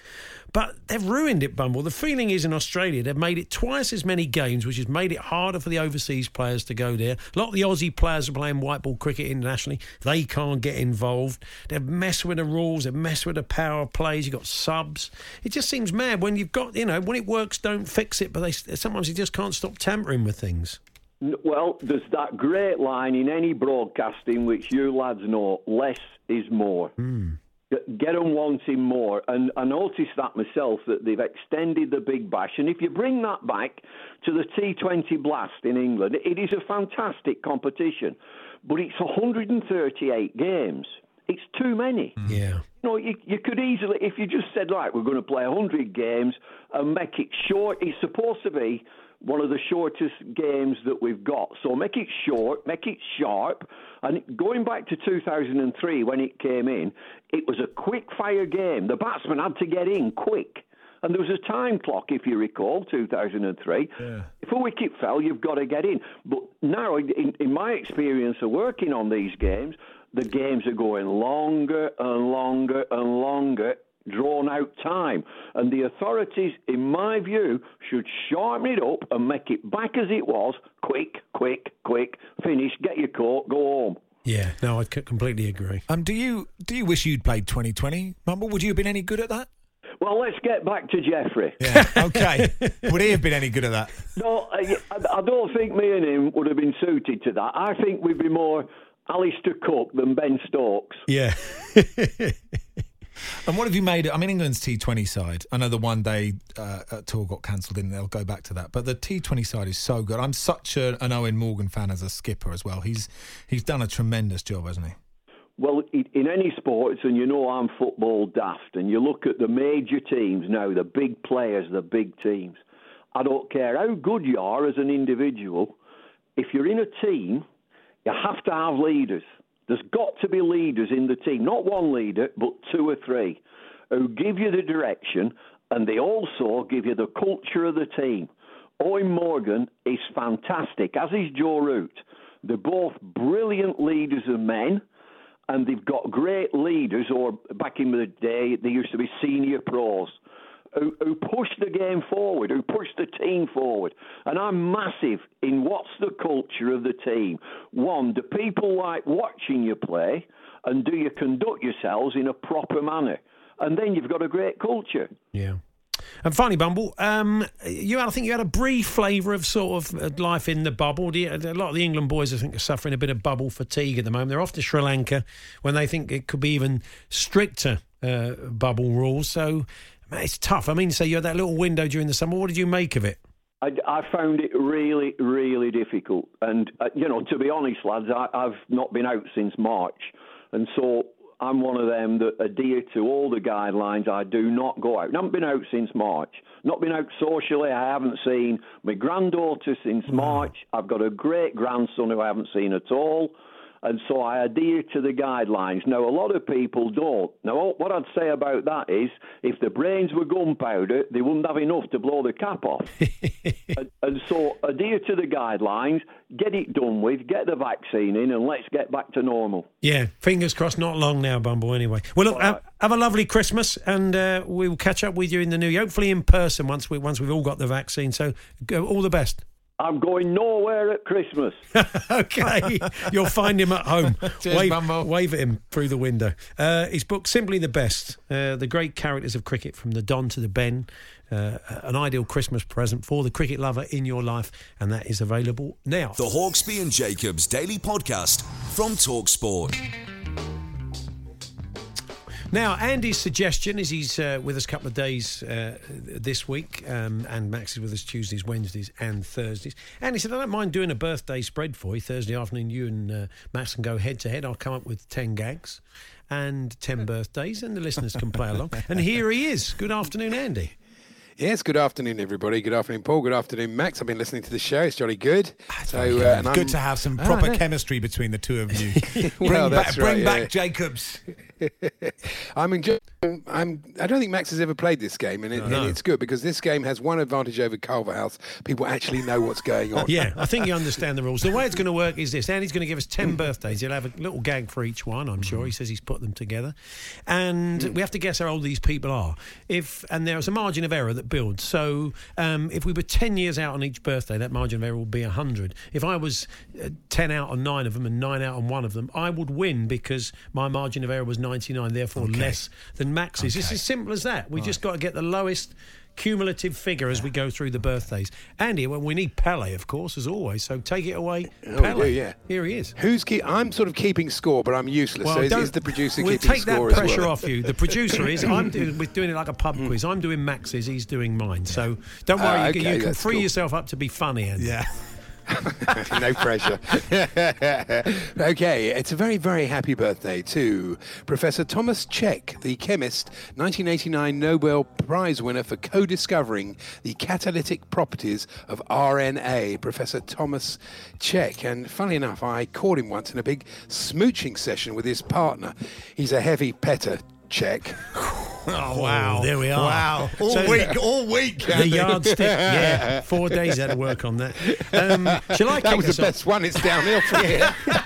But they've ruined it, Bumble. The feeling is in Australia, they've made it twice as many games, which has made it harder for the overseas players to go there. A lot of the Aussie players are playing white ball cricket internationally. They can't get involved. They've messed with the rules, they've messed with the power plays. You've got subs. It just seems mad when you've got, you know, when it works, don't fix it. But they sometimes you just can't stop tampering with things. Well, there's that great line in any broadcasting which you lads know less is more. Mm get them wanting more. And I noticed that myself that they've extended the Big Bash. And if you bring that back to the T20 Blast in England, it is a fantastic competition, but it's 138 games. It's too many. Mm. Yeah. You know, you, you could easily, if you just said, like, we're going to play 100 games and make it short, it's supposed to be one of the shortest games that we've got. So make it short, make it sharp. And going back to 2003 when it came in, it was a quick fire game. The batsman had to get in quick. And there was a time clock, if you recall, 2003. Yeah. If a wicket fell, you've got to get in. But now, in, in my experience of working on these games, the games are going longer and longer and longer drawn out time. And the authorities, in my view, should sharpen it up and make it back as it was quick, quick, quick, finish, get your coat, go home. Yeah, no, I completely agree. Um, do you do you wish you'd played 2020, Bumble? Would you have been any good at that? Well, let's get back to Geoffrey. Yeah, okay. would he have been any good at that? No, I, I don't think me and him would have been suited to that. I think we'd be more Alastair Cook than Ben Stokes. Yeah. And what have you made? It? I mean, England's T20 side. I know the one day uh, tour got cancelled, and they'll go back to that. But the T20 side is so good. I'm such a, an Eoin Morgan fan as a skipper as well. He's he's done a tremendous job, hasn't he? Well, in any sports, and you know I'm football daft, and you look at the major teams now, the big players, the big teams. I don't care how good you are as an individual. If you're in a team, you have to have leaders. There's got to be leaders in the team, not one leader, but two or three, who give you the direction and they also give you the culture of the team. Eoin Morgan is fantastic, as is Joe Root. They're both brilliant leaders of men, and they've got great leaders, or back in the day, they used to be senior pros who, who push the game forward, who push the team forward. And I'm massive in what's the culture of the team. One, do people like watching you play? And do you conduct yourselves in a proper manner? And then you've got a great culture. Yeah. And finally, Bumble, um, you I think you had a brief flavour of sort of uh, life in the bubble. You, a lot of the England boys, I think, are suffering a bit of bubble fatigue at the moment. They're off to Sri Lanka when they think it could be even stricter uh, bubble rules. So it's tough. I mean, say you had that little window during the summer. What did you make of it? I, I found it really, really difficult. And, uh, you know, to be honest, lads, I, I've not been out since March. And so I'm one of them that adhere to all the guidelines. I do not go out. I haven't been out since March. Not been out socially. I haven't seen my granddaughter since March. I've got a great grandson who I haven't seen at all. And so I adhere to the guidelines. Now, a lot of people don't. Now, what I'd say about that is if the brains were gunpowder, they wouldn't have enough to blow the cap off. and, and so adhere to the guidelines, get it done with, get the vaccine in, and let's get back to normal. Yeah, fingers crossed. Not long now, Bumble. Anyway, well, look, have, have a lovely Christmas, and uh, we will catch up with you in the new year, hopefully in person once we once we've all got the vaccine. So, go, all the best. I'm going nowhere at Christmas. okay, you'll find him at home. Cheers, wave, Bumble. wave at him through the window. Uh, his book, Simply the Best, uh, the great characters of cricket from the Don to the Ben, uh, an ideal Christmas present for the cricket lover in your life, and that is available now. The Hawksbee and Jacobs Daily Podcast from Talksport. Now, Andy's suggestion is he's uh, with us a couple of days uh, this week, um, and Max is with us Tuesdays, Wednesdays, and Thursdays. And he said, I don't mind doing a birthday spread for you. Thursday afternoon, you and uh, Max can go head to head. I'll come up with 10 gags and 10 birthdays, and the listeners can play along. And here he is. Good afternoon, Andy. Yes, good afternoon, everybody. Good afternoon, Paul. Good afternoon, Max. I've been listening to the show. It's jolly good. So, uh, and Good I'm- to have some Oh, proper no. chemistry between the two of you. Well, bring that's back, bring right, back. Jacobs. I'm enjoying. I'm. I don't think Max has ever played this game, and, it, and it's good because this game has one advantage over Culverhouse. People actually know what's going on. Yeah, I think you understand the rules. The way it's going to work is this: Andy's going to give us ten birthdays. He'll have a little gag for each one. I'm sure. He says he's put them together, and we have to guess how old these people are. If and there's a margin of error that builds. So um, if we were ten years out on each birthday, that margin of error would be hundred. If I was uh, ten out on nine of them and nine out on one of them, I would win because my margin of error was 99, therefore less than Max's. It's Okay. as simple as that. We just got to get the lowest cumulative figure as we go through the birthdays. Andy, well, we need Pele, of course, as always. So take it away, Oh, Pele. do, yeah. Here he is. Who's keep? I'm sort of keeping score, but I'm useless. so is, is the producer we'll keeping take score that as pressure well? off you. The producer is. I'm doing, we're doing it like a pub quiz. I'm doing Max's. He's doing mine. So don't worry. Ah, you, can- okay, you can free cool. yourself up to be funny, Andy. Yeah. no pressure. okay, it's a very, very happy birthday to Professor Thomas Cech, the chemist, 1989 Nobel Prize winner for co discovering the catalytic properties of RNA. Professor Thomas Cech. And funnily enough, I caught him once in a big smooching session with his partner. He's a heavy petter. Check. Oh, wow. There we are. Wow. All So- week, all week. The yardstick, yeah. Four days had to work on that. Um, shall I That kick was us the off? best one. It's downhill from here.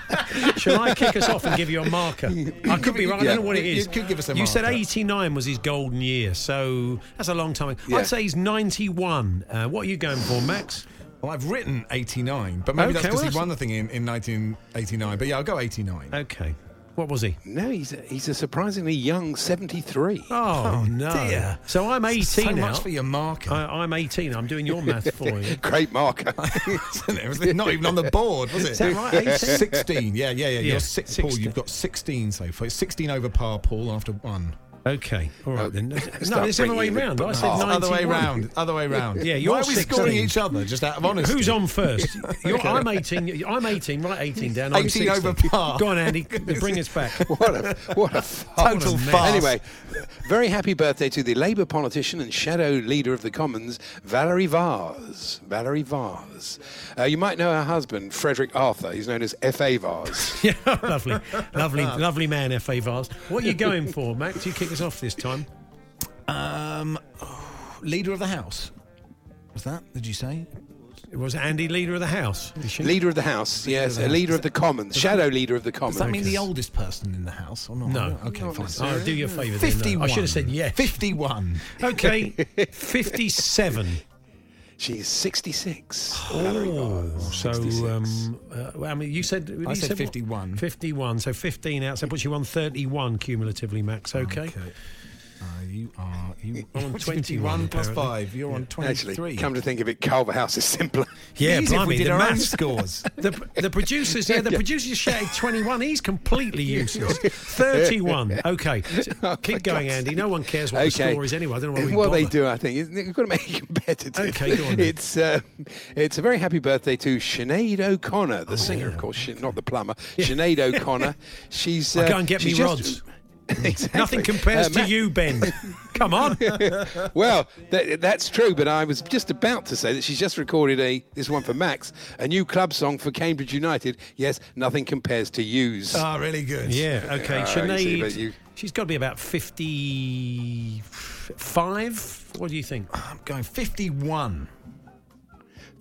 Shall I kick us off and give you a marker? I could be right. I don't know what it You- could give us a You said 89 was his golden year, so that's a long time. Yeah. I'd say he's 91. Uh, what are you going for, Max? Well, I've written 89, but maybe Okay, that's because well, he won the thing in, in 1989. But yeah, I'll go 89. Okay. What was he? No, he's a, he's a surprisingly young 73. Oh, oh no. dear. So I'm 18 so now. much for your marker. I, I'm 18. I'm doing your math for you. Great marker. Isn't it? It was not even on the board, was it? Is that right, 18? 16. Yeah, yeah, yeah. Yeah, You're six, Paul. 16. You've got 16 so far. 16 over par, Paul, after one. Okay. All right Oh, then. No, start it's the other way bringing it round. back. I said Oh, 91. Other way round. Other way round. Yeah, you're Why are we 16. scoring each other just out of honesty? Who's on first? You're, I'm 18. I'm 18. Right, 18 down. I'm 18 16. over par. Go on, Andy. Bring us back. What a what a. Total farce. Anyway, very happy birthday to the Labour politician and shadow leader of the Commons, Valerie Vaz. Valerie Vaz. Uh, you might know her husband, Frederick Arthur. He's known as F.A. Vars. Yeah, lovely, lovely, lovely man, F.A. Vars. What are you going for, Max? You kick us off this time. Um, leader of the House. Was that? Did you say? It Was Andy leader of the House? Leader of the House, yes, a leader of the Commons, shadow leader of the Commons. Does that mean the oldest person in the House or not? No. Okay, fine. Oh, do your favour. then, no. 51. I should have said yes. 51. Okay, 57. She's 66. Oh, so um, uh, well, I mean, you said you I said what? 51. 51. So 15 out. So puts you on 31 cumulatively, Max. Okay. Uh, you are you I'm on 21, 21 plus apparently. 5. You're on 23. Actually, come to think of it, Culverhouse is simpler. Yeah, Easy if blimey, we did the our own scores. The, the producers, yeah, the producers shouted 21. He's completely useless. 31. Okay. Oh, Keep going, God. Andy. No one cares what the Okay. score is anyway. I don't know why we well, they do, I think. Isn't it? We've got to make it competitive. Okay, go on. It's uh, it's a very happy birthday to Sinead O'Connor, the singer, of course, Sh- not the plumber. Sinead O'Connor. She's. Uh, I'll go and get me just- rods. exactly. Nothing compares Uh, to Matt- you, Ben. Come on. well, that, that's true, but I was just about to say that she's just recorded a this one for Max, a new club song for Cambridge United. Yes, nothing compares to yous. Ah, really good. Yeah, okay. You see, Sinead, but you- she's got to be about 55. What do you think? I'm going 51.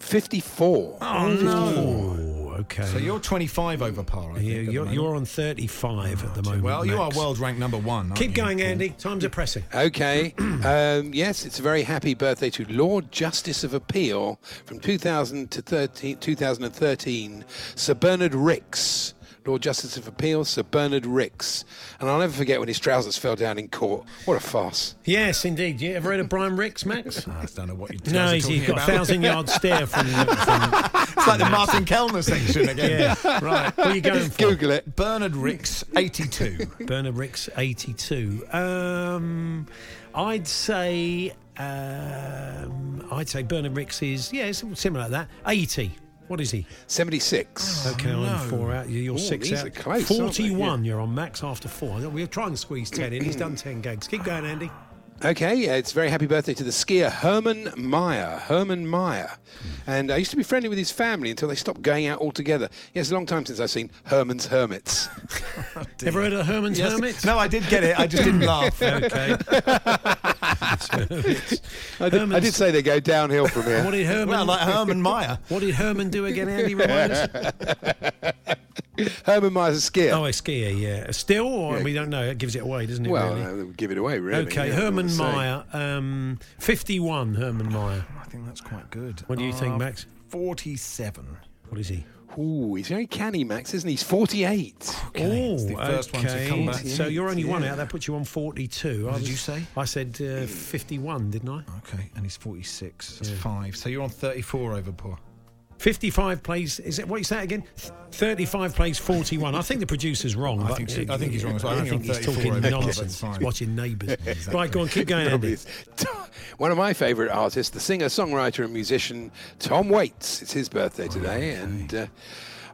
54. Oh, no. Okay. So you're 25 over par, I Yeah, think. you're, you're on 35 at the moment. Well, you are world ranked number one. aren't Keep you? going, Andy. Times are pressing. Okay. um, yes, it's a very happy birthday to Lord Justice of Appeal from 2000 to 13, 2013, Sir Bernard Rix. Lord Justice of Appeal, Sir Bernard Rix. And I'll never forget when his trousers fell down in court. What a farce. Yes, indeed. You ever heard of Brian Rix, Max? I don't know what you no, guys are he's, he's talking got a thousand yard stare from. from It's like the Martin Kelner section again. yeah, right. What are you going for? Google it. Bernard Rix, 82. Bernard Rix, 82. Um, I'd say, um, I'd say Bernard Rix is, yeah, it's similar like that. 80. What is he? 76. Okay, I'm oh, four out. You're Ooh, six these out. close, aren't they? 41. You're on max after four. We're trying to squeeze 10 in. He's done 10 gags. Keep going, Andy. Okay, yeah, it's very happy birthday to the skier Herman Maier. Herman Maier. Hmm. And uh, I used to be friendly with his family until they stopped going out altogether. Yeah, it's a long time since I've seen Herman's Hermits. Oh, Ever heard of Herman's Yes. Hermits? No, I did get it. I just didn't laugh. Okay. I did, I did say they go downhill from here. What did Herman? Well, like Herman Maier. What did Herman do again, Andy? Remind us. Herman Maier's a skier. Oh, a skier, yeah. Still, or we don't know. It gives it away, doesn't it? well, really? uh, we'll give it away, really. okay, yeah, Herman what Maier, um, 51. Herman Maier. I think that's quite good. What do you think, Uh, Max? 47. What is he? Ooh, he's very canny, Max, isn't he? He's 48. Okay, it's the first one to come back. So you're only one out. That puts you on 42. What I did was- you say? I said uh, 51, didn't I? Okay, and he's 46. That's Yeah. five. So you're on 34 over par. 55 plays. Is it what is that again? 35 plays 41. I think the producer's wrong. I think so- I think he's wrong as well. I I think think he's talking nonsense. He's watching Neighbours. Exactly. Right, go on, keep going, Andy. One of my favourite artists, the singer, songwriter, and musician Tom Waits. It's his birthday today, and uh,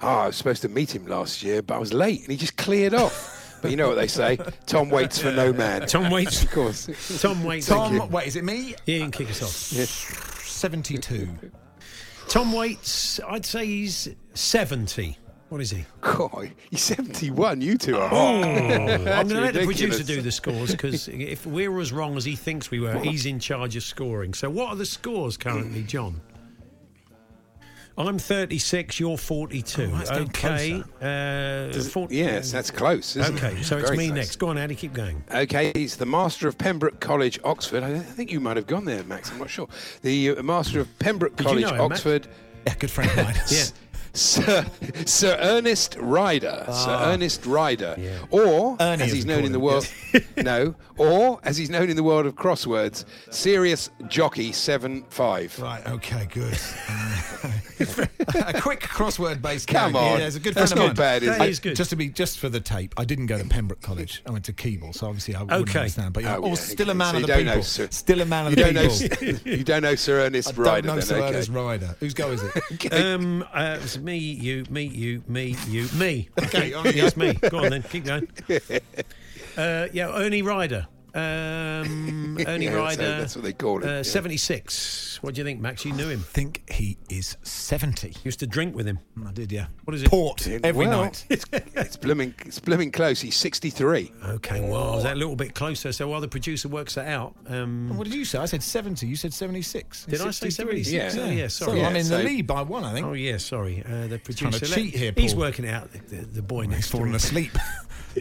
oh, I was supposed to meet him last year, but I was late, and he just cleared off. But you know what they say: Tom waits for no man. Tom Waits. of course. Tom Waits. Tom, wait, is it me? Yeah, you can kick us off. 72. Tom Waits, I'd say he's 70. What is he? God, he's 71. You two are. Oh. I'm going to let the producer do the scores because if we're as wrong as he thinks we were, he's in charge of scoring. So, what are the scores currently, John? I'm 36, you're 42. Oh, that's okay. Uh, four- Yes, that's close. Isn't Okay, it? so it's Very me close. next. Go on, Andy, keep going. Okay, he's the master of Pembroke College, Oxford. I think you might have gone there, Max. I'm not sure. The uh, master of Pembroke Did you College, know him, Max? Oxford. Yeah, good friend of mine. Yeah. Sir, Sir Ernest Ryder, Ah, Sir. Ernest Ryder, Yeah. or Ernie, as as he's known in the world, no, or as he's known in the world of crosswords, Serious Jockey Seven Five. Right, okay, good. Uh, a quick crossword based Come game. on. Yeah, it's a good That's friend not of mine. bad, is That it? is good. Just to be just for the tape, I didn't go to Pembroke College. I went to Keble, so obviously I wouldn't Okay. understand. But yeah, Oh, yeah, still a okay. man So of you the don't people. know Sir- still a man of You the don't people. know. you don't know Sir Ernest I don't Ryder. know then, Sir okay. Ernest Ryder. Whose go is it? Um, uh, it's me, you, me, you, me, you, me. Okay, on yes, me. Go on then, keep going. Uh, yeah, Ernie Ryder. Um, Ernie Yeah, so Ryder. that's what they call it, Uh, yeah. 76. What do you think, Max? You knew him. I think he is 70. Used to drink with him. I did, yeah. What is it? Port every Well, night. It's blooming. It's blooming close. He's 63. Okay, well, I was that a little bit closer. So while the producer works that out, um, What did you say? I said 70. You said 76. Did I say 63. 76? Yeah. Oh, yeah, sorry. So I'm in so- the lead by one, I think. oh yeah, sorry, uh, the trying producer. to cheat here, He's Paul. working out the, the, the boy He's next fallen door. asleep.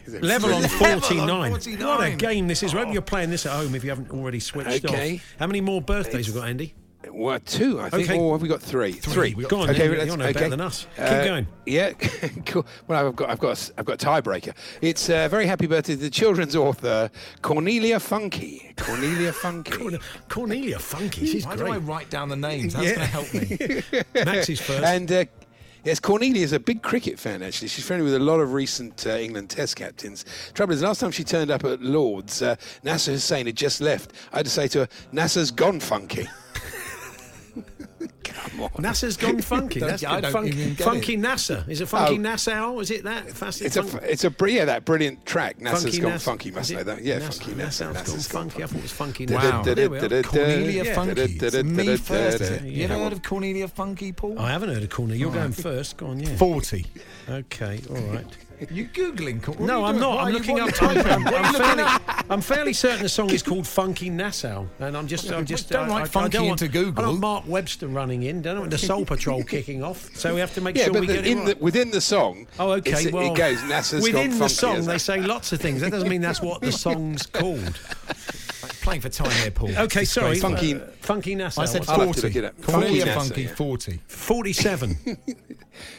Level on Level on 49. 49. What a game this is. Hope you're playing this at home if you haven't already switched Okay. off. How many more birthdays have we got, Andy? Well, two, I think. Okay. Or have we got three? Three. We got Go on, okay, then. let's- You're no okay. better than us. Keep Uh, going. Yeah, cool. Well, I've got, I've got, I've got a tiebreaker. It's a very happy birthday to the children's author Cornelia Funke. Cornelia Funke. Corn- Cornelia Funke. She's Why do I great. write down the names? That's Yeah. going to help me. Max is first. And uh, yes, Cornelia is a big cricket fan. Actually, she's friendly with a lot of recent uh, England Test captains. Trouble is, last time she turned up at Lords, uh, Nasser Hussain had just left. I had to say to her, "Nasser's gone funky." Come on. NASA's gone funky. That's I good. don't Funky, even get funky it. NASA. Is it Funky Oh. Nassau? Is it that? Fast, It's a, it's a, yeah, that brilliant track. NASA's Funky gone Nas- funky. Must it know that. Yeah, Nas- funky Nassau's NASA. gone NASA's gone funky. I thought it was Funky Wow. Nassau. There we are. Cornelia Funke. It's me first. You Yeah. ever heard of Cornelia Funke, Paul? I haven't heard of Cornelia. You're going first. Go on, yeah. 40. Okay, all right. You googling? What No, you I'm not. Why I'm looking up. are you I'm, typing? What are you I'm fairly. I'm fairly certain the song is called Funky Nassau, and I'm just, I'm just. Don't I, write I, I funky don't want, into Google. I don't want Mark Webster running in. Don't want the Soul Patrol kicking off. So we have to make Yeah, sure but we the, get it in right. the, within the song, Oh, okay. well, it goes NASA's within gone the song, they say lots of things. That doesn't mean that's what the song's called. Playing for time here, Paul. Okay, sorry. Funky- uh, funky Nassau. I said What's- I'll have to 40. look it up. Funky Funky, yeah. 40. Forty-seven.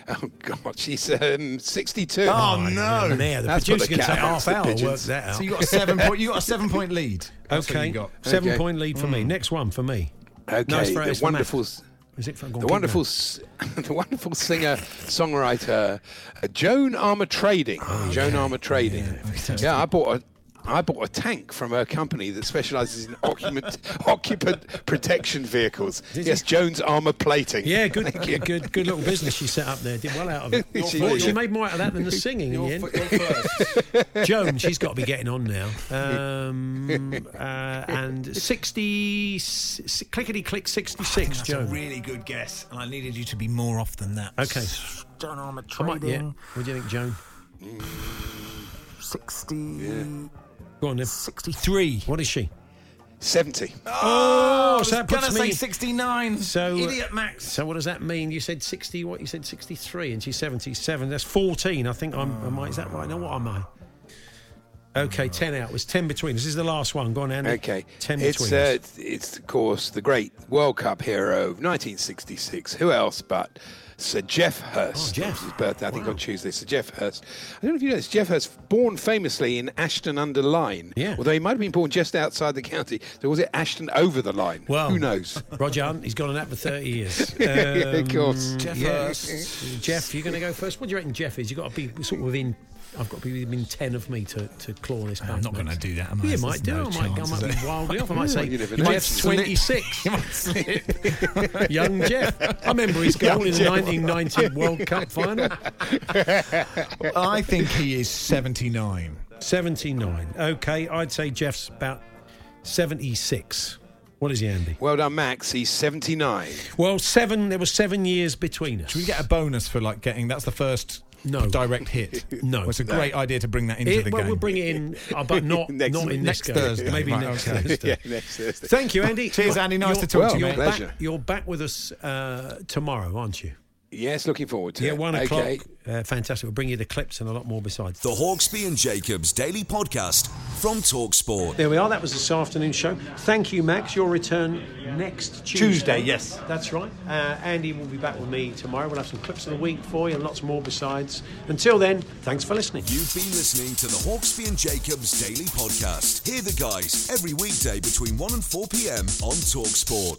Oh God, she's um, 62. Oh, no. There, the That's what producer the can take half hour to work that out. So you got a seven point. You got a seven point lead. That's what okay, you got. seven Okay. point lead for me. Next one for me. Okay, No, it's for- the it's wonderful, Matt. Is it for, the wonderful, the wonderful singer songwriter uh, Joan Armatrading. Oh, Joan Armatrading. Yeah, I bought a. I bought a tank from a company that specialises in occupant, occupant protection vehicles. Did yes, Jones Armour Plating. Yeah, good, Thank you. good, good little business she set up there. Did well out of it. She Well, she made more out of that than the singing in the end. Joan, she's got to be getting on now. Um, uh, and 60, s- clickety click 66, That's Joan. a really good guess, and I needed you to be more off than that. Okay. John Armour I might, yeah. Trading. What do you think, Joan? 60. Go on then. 63. What is she? 70. Oh, I was so that gonna puts say me. 69. So, uh, Idiot Max. So what does that mean? You said 60, what? You said 63 and she's 77. That's 14. I think I'm, am I, is that right? No, what am I? Okay, 10 out. It was 10 between. This is the last one. Go on, Andy. Okay. 10 it's, between uh, us. it's, of course, the great World Cup hero of 1966. Who else but Sir Geoff Hurst? Oh, Geoff. His birthday, I think, on Tuesday. Sir Geoff Hurst. I don't know if you know this. Geoff Hurst, born famously in Ashton under Lyne. Yeah. Although he might have been born just outside the county. So was it Ashton over the line? Well, Who knows? Roger Hunt, he's gone on that for 30 years. Yeah, of course. Um, Geoff yeah. Hurst. Geoff, you're going to go first. What do you reckon Geoff is? You've got to be sort of within. I've got to be within 10 of me to, to claw this back. I'm not going to do that. Am I? You might do. no I might, I chance, might is be there? wildly off. I might say you never. Geoff's 26. You might slip. Young Geoff. I remember his goal in the 1990 World Cup final. I think he is 79. 79. Okay, I'd say Geoff's about 76. What is he, Andy? Well done, Max. He's 79. Well, seven. There were seven years between us. Should we get a bonus for like getting? That's the first No. direct hit. No. Well, it's a great idea to bring that into It- the well, game. we'll bring it in, uh, but not Next- not in next this. Thursday. Maybe Right, next okay. Thursday. yeah, next Thursday. Thank you, Andy. Cheers, Andy. Nice you're- to talk Well, to you, You're pleasure. back, you're back with us uh, tomorrow, aren't you? Yes, looking forward to Yeah, it. one Okay. o'clock. Uh, fantastic. We'll bring you the clips and a lot more besides. The Hawksbee and Jacobs Daily Podcast from Talksport. There we are. That was this afternoon's show. Thank you, Max. Your return next Tuesday. Tuesday, yes. That's right. Uh, Andy will be back with me tomorrow. We'll have some clips of the week for you and lots more besides. Until then, thanks for listening. You've been listening to the Hawksbee and Jacobs Daily Podcast. Hear the guys every weekday between 1 and 4 p.m. on Talksport.